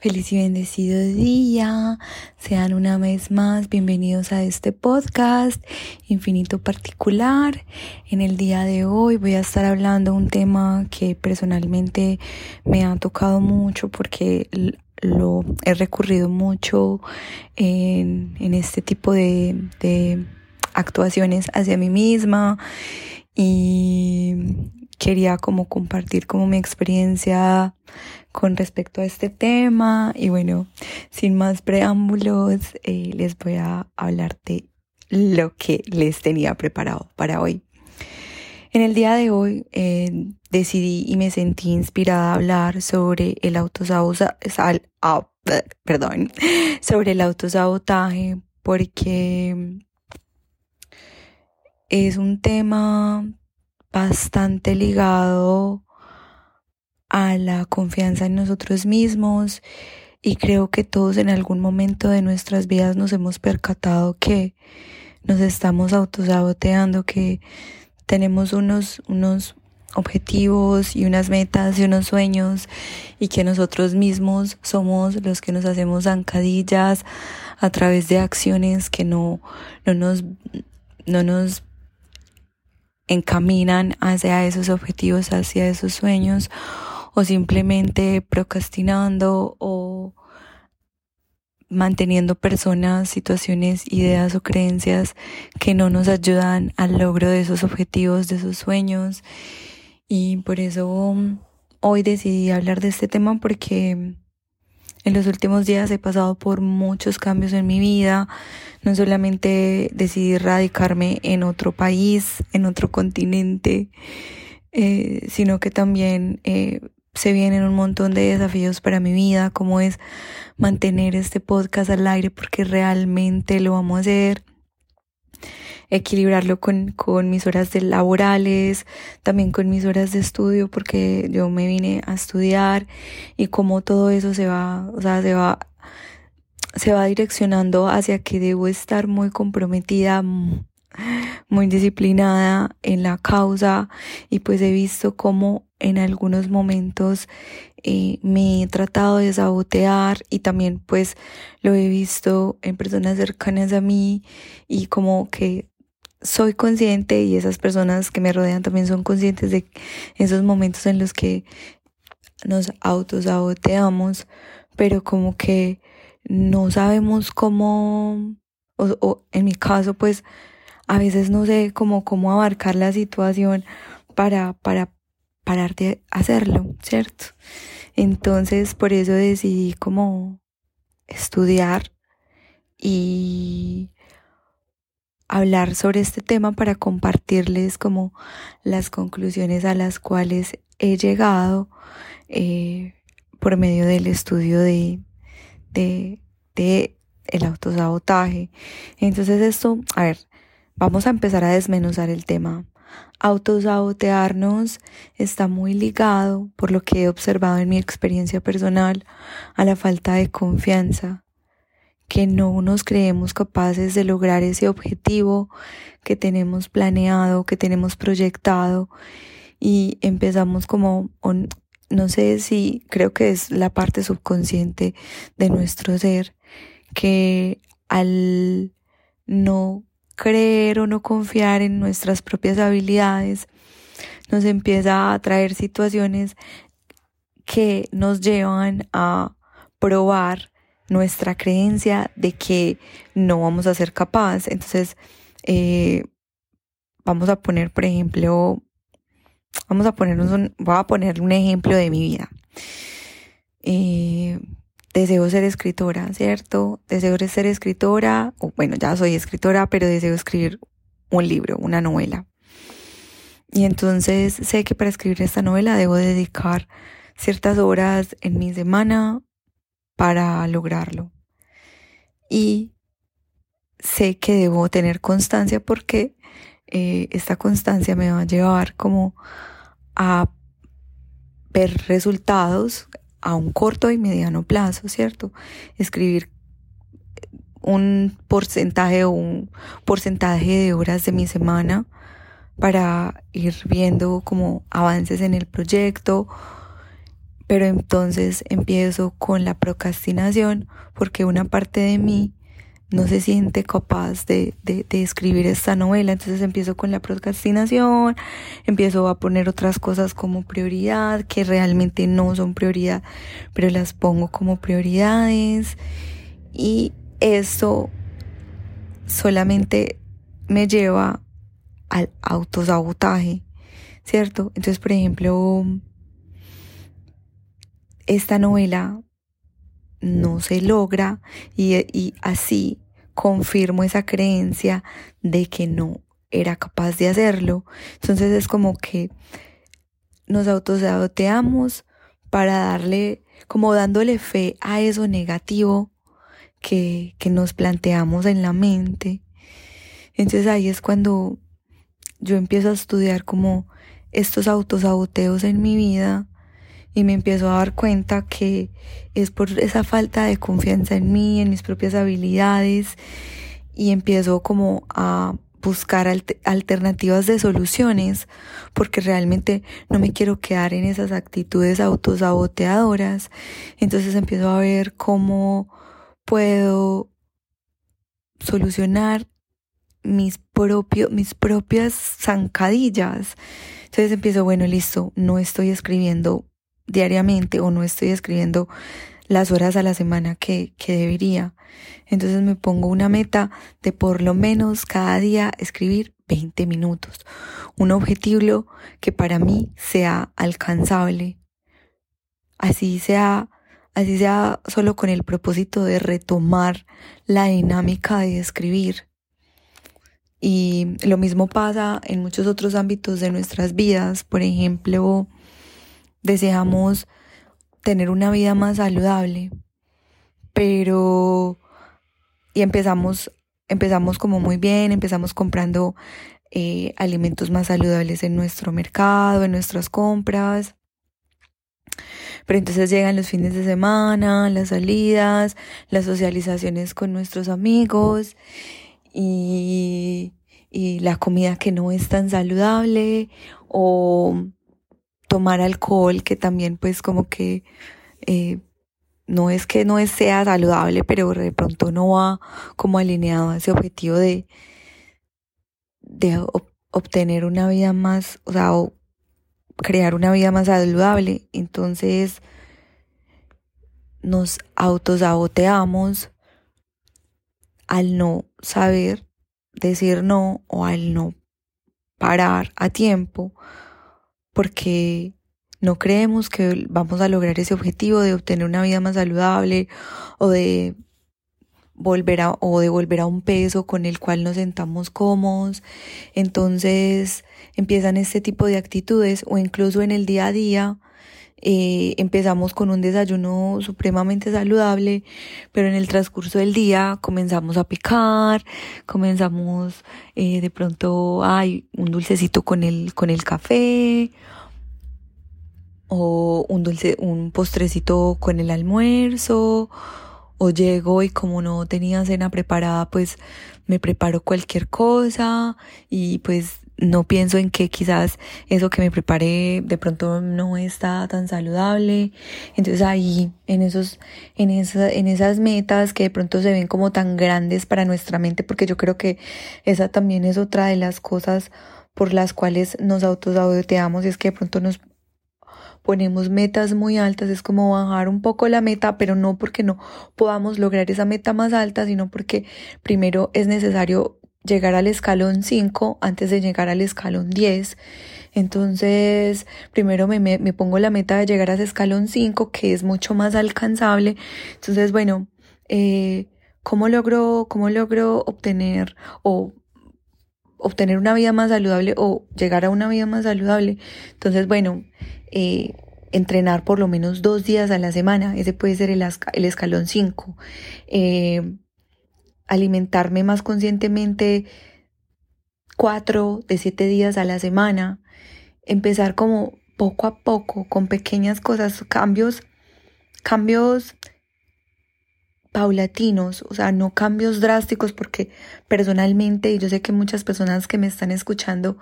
Feliz y bendecido día. Sean una vez más bienvenidos a este podcast Infinito Particular. En el día de hoy voy a estar hablando un tema que personalmente me ha tocado mucho porque lo he recurrido mucho en, este tipo de, de actuaciones hacia mí misma y quería como compartir como mi experiencia con respecto a este tema. Y bueno, sin más preámbulos, eh, les voy a hablar de lo que les tenía preparado para hoy. En el día de hoy eh, decidí y me sentí inspirada a hablar sobre el ah, perdón, sobre el autosabotaje porque es un tema bastante ligado a la confianza en nosotros mismos y creo que todos en algún momento de nuestras vidas nos hemos percatado que nos estamos autosaboteando, que tenemos unos, unos objetivos y unas metas y unos sueños y que nosotros mismos somos los que nos hacemos zancadillas a través de acciones que no, no nos, no nos encaminan hacia esos objetivos, hacia esos sueños o simplemente procrastinando o manteniendo personas, situaciones, ideas o creencias que no nos ayudan al logro de esos objetivos, de esos sueños. Y por eso um, hoy decidí hablar de este tema porque en los últimos días he pasado por muchos cambios en mi vida. No solamente decidí radicarme en otro país, en otro continente, eh, sino que también eh, se vienen un montón de desafíos para mi vida, como es mantener este podcast al aire porque realmente lo vamos a hacer, equilibrarlo con, con mis horas de laborales, también con mis horas de estudio porque yo me vine a estudiar y como todo eso se va, o sea, se va se va direccionando hacia que debo estar muy comprometida, muy disciplinada en la causa. Y pues he visto cómo en algunos momentos eh, me he tratado de sabotear y también pues lo he visto en personas cercanas a mí y como que soy consciente y esas personas que me rodean también son conscientes de esos momentos en los que nos autosaboteamos, pero como que no sabemos cómo, o, o en mi caso pues a veces no sé cómo, cómo abarcar la situación para, para parar de hacerlo, ¿cierto? Entonces por eso decidí como estudiar y hablar sobre este tema para compartirles como las conclusiones a las cuales he llegado eh, por medio del estudio de, de, de el autosabotaje. Entonces esto, a ver, Vamos a empezar a desmenuzar el tema. Autosabotearnos está muy ligado, por lo que he observado en mi experiencia personal, a la falta de confianza, que no nos creemos capaces de lograr ese objetivo que tenemos planeado, que tenemos proyectado y empezamos como, no sé si creo que es la parte subconsciente de nuestro ser, que al no creer o no confiar en nuestras propias habilidades, nos empieza a traer situaciones que nos llevan a probar nuestra creencia de que no vamos a ser capaces. Entonces, eh, vamos a poner, por ejemplo, vamos a un, a poner un ejemplo de mi vida. Eh, deseo ser escritora, ¿cierto? Deseo ser escritora, o bueno, ya soy escritora, pero deseo escribir un libro, una novela. Y entonces sé que para escribir esta novela debo dedicar ciertas horas en mi semana para lograrlo. Y sé que debo tener constancia porque eh, esta constancia me va a llevar como a ver resultados a un corto y mediano plazo, ¿cierto? Escribir un porcentaje o un porcentaje de horas de mi semana para ir viendo como avances en el proyecto, Pero entonces empiezo con la procrastinación porque una parte de mí no se siente capaz de, de, escribir esta novela. Entonces empiezo con la procrastinación, empiezo a poner otras cosas como prioridad, que realmente no son prioridad, pero las pongo como prioridades. Y eso solamente me lleva al autosabotaje, ¿cierto? Entonces, por ejemplo, esta novela no se logra y, y así confirmo esa creencia de que no era capaz de hacerlo. Entonces es como que nos autosaboteamos para darle, como dándole fe a eso negativo que, que nos planteamos en la mente. Entonces ahí es cuando yo empiezo a estudiar como estos autosaboteos en mi vida y me empiezo a dar cuenta que es por esa falta de confianza en mí, en mis propias habilidades y empiezo como a buscar alternativas de soluciones porque realmente no me quiero quedar en esas actitudes autosaboteadoras. Entonces empiezo a ver cómo puedo solucionar mis, propios, mis propias zancadillas. Entonces empiezo, bueno, listo, no estoy escribiendo diariamente o no estoy escribiendo las horas a la semana que, que debería. Entonces me pongo una meta de por lo menos cada día escribir 20 minutos. Un objetivo que para mí sea alcanzable. Así sea, así sea solo con el propósito de retomar la dinámica de escribir. Y lo mismo pasa en muchos otros ámbitos de nuestras vidas. Por ejemplo, deseamos tener una vida más saludable, pero y empezamos empezamos como muy bien, empezamos comprando eh, alimentos más saludables en nuestro mercado, en nuestras compras. Pero entonces llegan los fines de semana, las salidas, las socializaciones con nuestros amigos y, y la comida que no es tan saludable o tomar alcohol que también pues como que eh, no es que no sea saludable, pero de pronto no va como alineado a ese objetivo de, de obtener una vida más, o sea, o crear una vida más saludable. Entonces nos autosaboteamos al no saber decir no o al no parar a tiempo porque no creemos que vamos a lograr ese objetivo de obtener una vida más saludable o de volver a o de volver a un peso con el cual nos sentamos cómodos. Entonces empiezan este tipo de actitudes o incluso en el día a día eh, empezamos con un desayuno supremamente saludable, pero en el transcurso del día comenzamos a picar, comenzamos eh, de pronto, hay un dulcecito con el, con el café, o un dulce, un postrecito con el almuerzo, o llego y como no tenía cena preparada, pues me preparo cualquier cosa y pues no pienso en que quizás eso que me preparé de pronto no está tan saludable. Entonces ahí, en esos, en esa, en esas metas que de pronto se ven como tan grandes para nuestra mente, porque yo creo que esa también es otra de las cosas por las cuales nos autosaboteamos, es que de pronto nos ponemos metas muy altas, es como bajar un poco la meta, pero no porque no podamos lograr esa meta más alta, sino porque primero es necesario llegar al escalón 5 antes de llegar al escalón 10. Entonces, primero me, me, pongo la meta de llegar a ese escalón 5, que es mucho más alcanzable. Entonces, bueno, eh, ¿cómo logro, cómo logro obtener o obtener una vida más saludable o llegar a una vida más saludable? Entonces, bueno, eh, entrenar por lo menos dos días a la semana, ese puede ser el, el escalón 5. Eh, alimentarme más conscientemente cuatro de siete días a la semana, empezar como poco a poco, con pequeñas cosas, cambios, cambios paulatinos, o sea, no cambios drásticos, porque personalmente, y yo sé que muchas personas que me están escuchando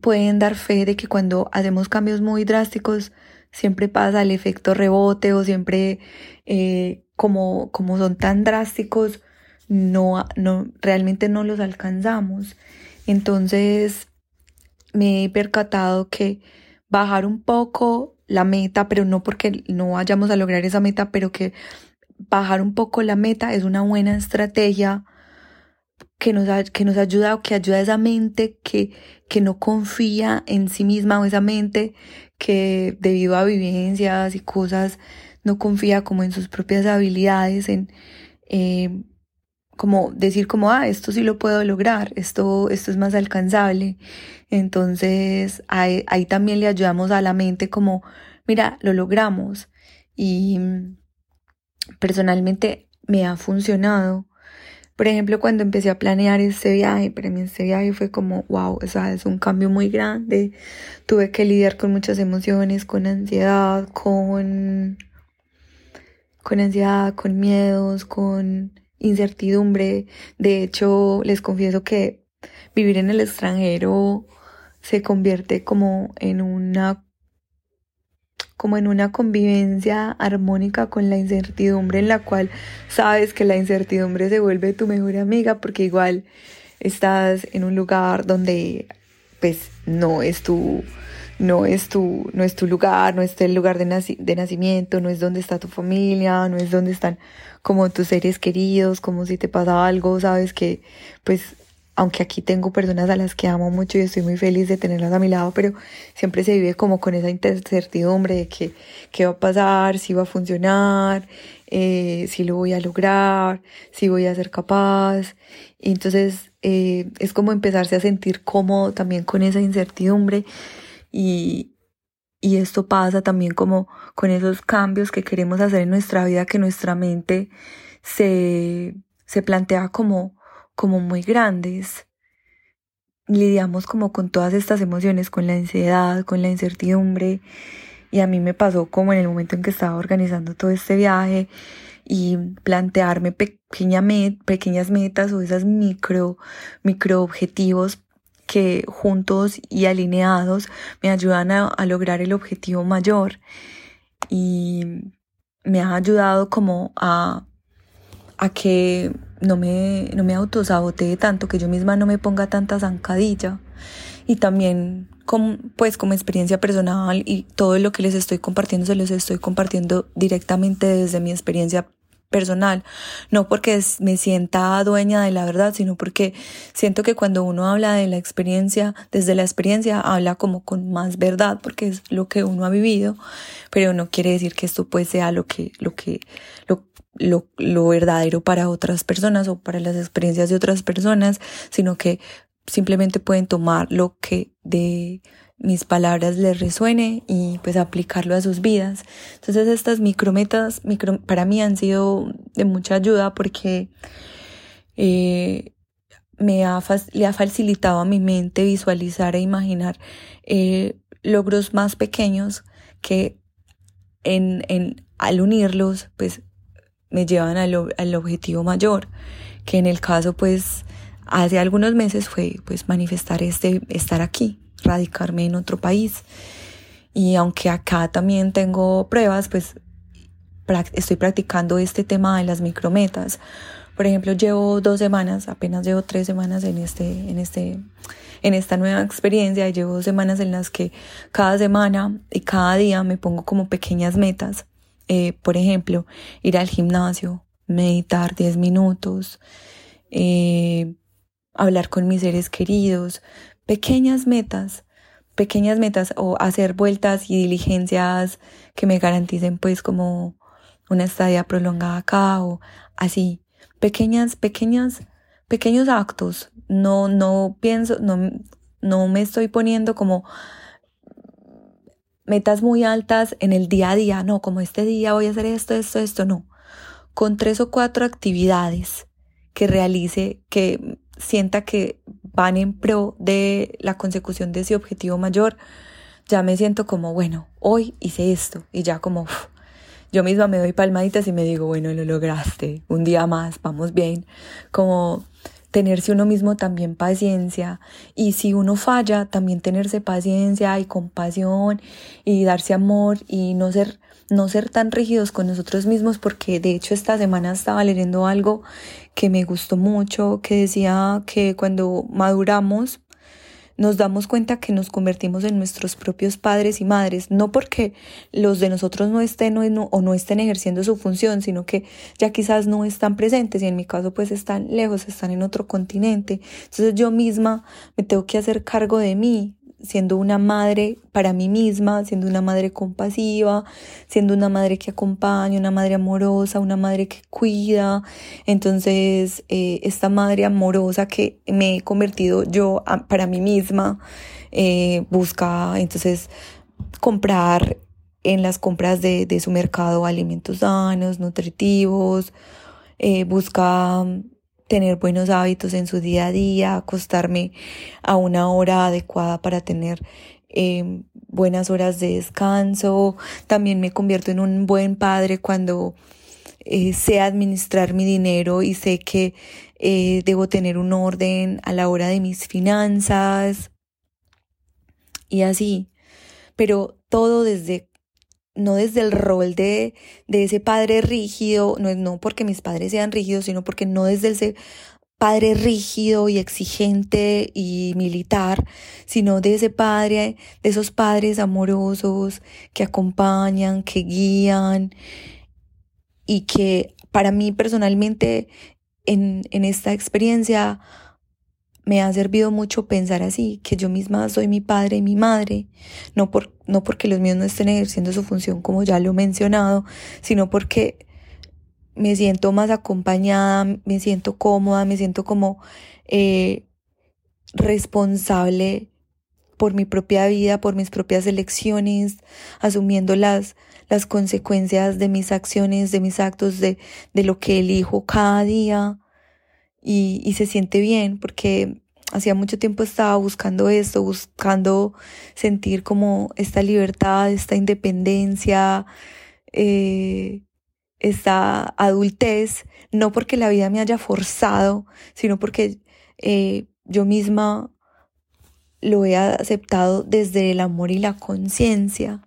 pueden dar fe de que cuando hacemos cambios muy drásticos siempre pasa el efecto rebote o siempre eh, como, como son tan drásticos, no, no, realmente no los alcanzamos. Entonces me he percatado que bajar un poco la meta, pero no porque no vayamos a lograr esa meta, pero que bajar un poco la meta es una buena estrategia que nos, que nos ayuda o que ayuda a esa mente que, que no confía en sí misma o esa mente que debido a vivencias y cosas no confía como en sus propias habilidades, en eh, como decir como, ah, esto sí lo puedo lograr, esto, esto es más alcanzable. Entonces ahí, ahí también le ayudamos a la mente como, mira, lo logramos. Y personalmente me ha funcionado. Por ejemplo, cuando empecé a planear este viaje, para mí este viaje fue como, wow, o sea, es un cambio muy grande. Tuve que lidiar con muchas emociones, con ansiedad, con, con ansiedad, con miedos, con incertidumbre. De hecho, les confieso que vivir en el extranjero se convierte como en una como en una convivencia armónica con la incertidumbre en la cual sabes que la incertidumbre se vuelve tu mejor amiga porque igual estás en un lugar donde pues no es tu no es tu no es tu lugar, no es el lugar de, de nacimiento, no es donde está tu familia, no es donde están como tus seres queridos, como si te pasa algo, sabes que pues aunque aquí tengo personas a las que amo mucho y estoy muy feliz de tenerlas a mi lado, pero siempre se vive como con esa incertidumbre de que qué va a pasar, si va a funcionar, eh, si lo voy a lograr, si voy a ser capaz. Y entonces eh, es como empezarse a sentir cómodo también con esa incertidumbre y, y esto pasa también como con esos cambios que queremos hacer en nuestra vida, que nuestra mente se, se plantea como como muy grandes. Lidiamos como con todas estas emociones, con la ansiedad, con la incertidumbre. Y a mí me pasó como en el momento en que estaba organizando todo este viaje y plantearme pequeña pequeñas metas o esas micro, micro objetivos que juntos y alineados me ayudan a, lograr el objetivo mayor. Y me ha ayudado como a, a que no me, no me autosabotee tanto, que yo misma no me ponga tanta zancadilla. Y también, como, pues como experiencia personal y todo lo que les estoy compartiendo, se los estoy compartiendo directamente desde mi experiencia personal, no porque me sienta dueña de la verdad, sino porque siento que cuando uno habla de la experiencia, desde la experiencia habla como con más verdad, porque es lo que uno ha vivido, pero no quiere decir que esto pues sea lo que, lo que, lo, lo, lo verdadero para otras personas o para las experiencias de otras personas, sino que simplemente pueden tomar lo que de mis palabras les resuene y pues aplicarlo a sus vidas. Entonces estas micrometas micro, para mí han sido de mucha ayuda porque eh, me ha, le ha facilitado a mi mente visualizar e imaginar eh, logros más pequeños que en, en, al unirlos pues me llevan al, al objetivo mayor, que en el caso pues hace algunos meses fue pues manifestar este estar aquí, radicarme en otro país. Y aunque acá también tengo pruebas, pues estoy practicando este tema de las micrometas. Por ejemplo, llevo dos semanas, apenas llevo tres semanas en este, en este, en esta nueva experiencia. Llevo dos semanas en las que cada semana y cada día me pongo como pequeñas metas eh, por ejemplo, ir al gimnasio, meditar 10 minutos, eh, hablar con mis seres queridos, pequeñas metas, pequeñas metas o hacer vueltas y diligencias que me garanticen pues como una estadía prolongada acá o así, pequeñas, pequeñas, pequeños actos. No, no pienso, no, no me estoy poniendo como metas muy altas en el día a día, no, como este día voy a hacer esto, esto, esto, no. Con tres o cuatro actividades que realice, que sienta que van en pro de la consecución de ese objetivo mayor, ya me siento como, bueno, hoy hice esto y ya como, yo misma me doy palmaditas y me digo, bueno, lo lograste, un día más, vamos bien, como tenerse uno mismo también paciencia. Y si uno falla también tenerse paciencia y compasión y darse amor y no ser no ser tan rígidos con nosotros mismos porque de hecho esta semana estaba leyendo algo que me gustó mucho que decía que cuando maduramos nos damos cuenta que nos convertimos en nuestros propios padres y madres, no porque los de nosotros no estén o no, estén ejerciendo su función, sino que ya quizás no están presentes y en mi caso pues están lejos, están en otro continente. Entonces yo misma me tengo que hacer cargo de mí, siendo una madre para mí misma, siendo una madre compasiva, siendo una madre que acompaña, una madre amorosa, una madre que cuida. Entonces, eh, esta madre amorosa que me he convertido yo para mí misma, eh, busca entonces comprar en las compras de, de su mercado alimentos sanos, nutritivos, eh, busca tener buenos hábitos en su día a día, acostarme a una hora adecuada para tener em, buenas horas de descanso. También me convierto en un buen padre cuando eh, sé administrar mi dinero y sé que eh, debo tener un orden a la hora de mis finanzas y así. Pero todo desde no desde el rol de, de ese padre rígido, no, no porque mis padres sean rígidos, sino porque no desde ese padre rígido y exigente y militar, sino de ese padre, de esos padres amorosos que acompañan, que guían y que para mí personalmente en, en esta experiencia me ha servido mucho pensar así, que yo misma soy mi padre y mi madre, no, por, no porque los míos no estén ejerciendo su función como ya lo he mencionado, sino porque me siento más acompañada, me siento cómoda, me siento como eh, responsable por mi propia vida, por mis propias elecciones, asumiendo las, las consecuencias de mis acciones, de mis actos, de, de lo que elijo cada día y, se siente bien porque hacía mucho tiempo estaba buscando esto, buscando sentir como esta libertad, esta independencia, eh, esta adultez, no porque la vida me haya forzado, sino porque eh, yo misma lo he aceptado desde el amor y la conciencia.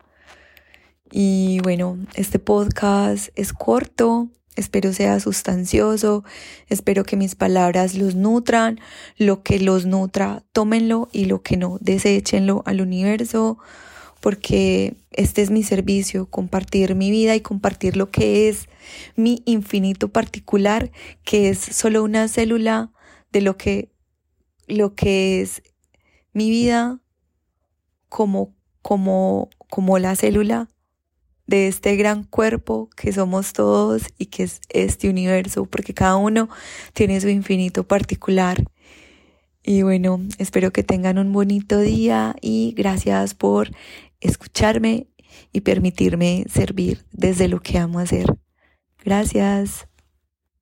Y bueno, este podcast es corto, Espero sea sustancioso, espero que mis palabras los nutran, lo que los nutra, tómenlo y lo que no, deséchenlo al universo, porque este es mi servicio, compartir mi vida y compartir lo que es mi infinito particular, que es solo una célula de lo que, lo que es mi vida como, como, como la célula de este gran cuerpo que somos todos y que es este universo, porque cada uno tiene su infinito particular. Y bueno, espero que tengan un bonito día y gracias por escucharme y permitirme servir desde lo que amo hacer. Gracias.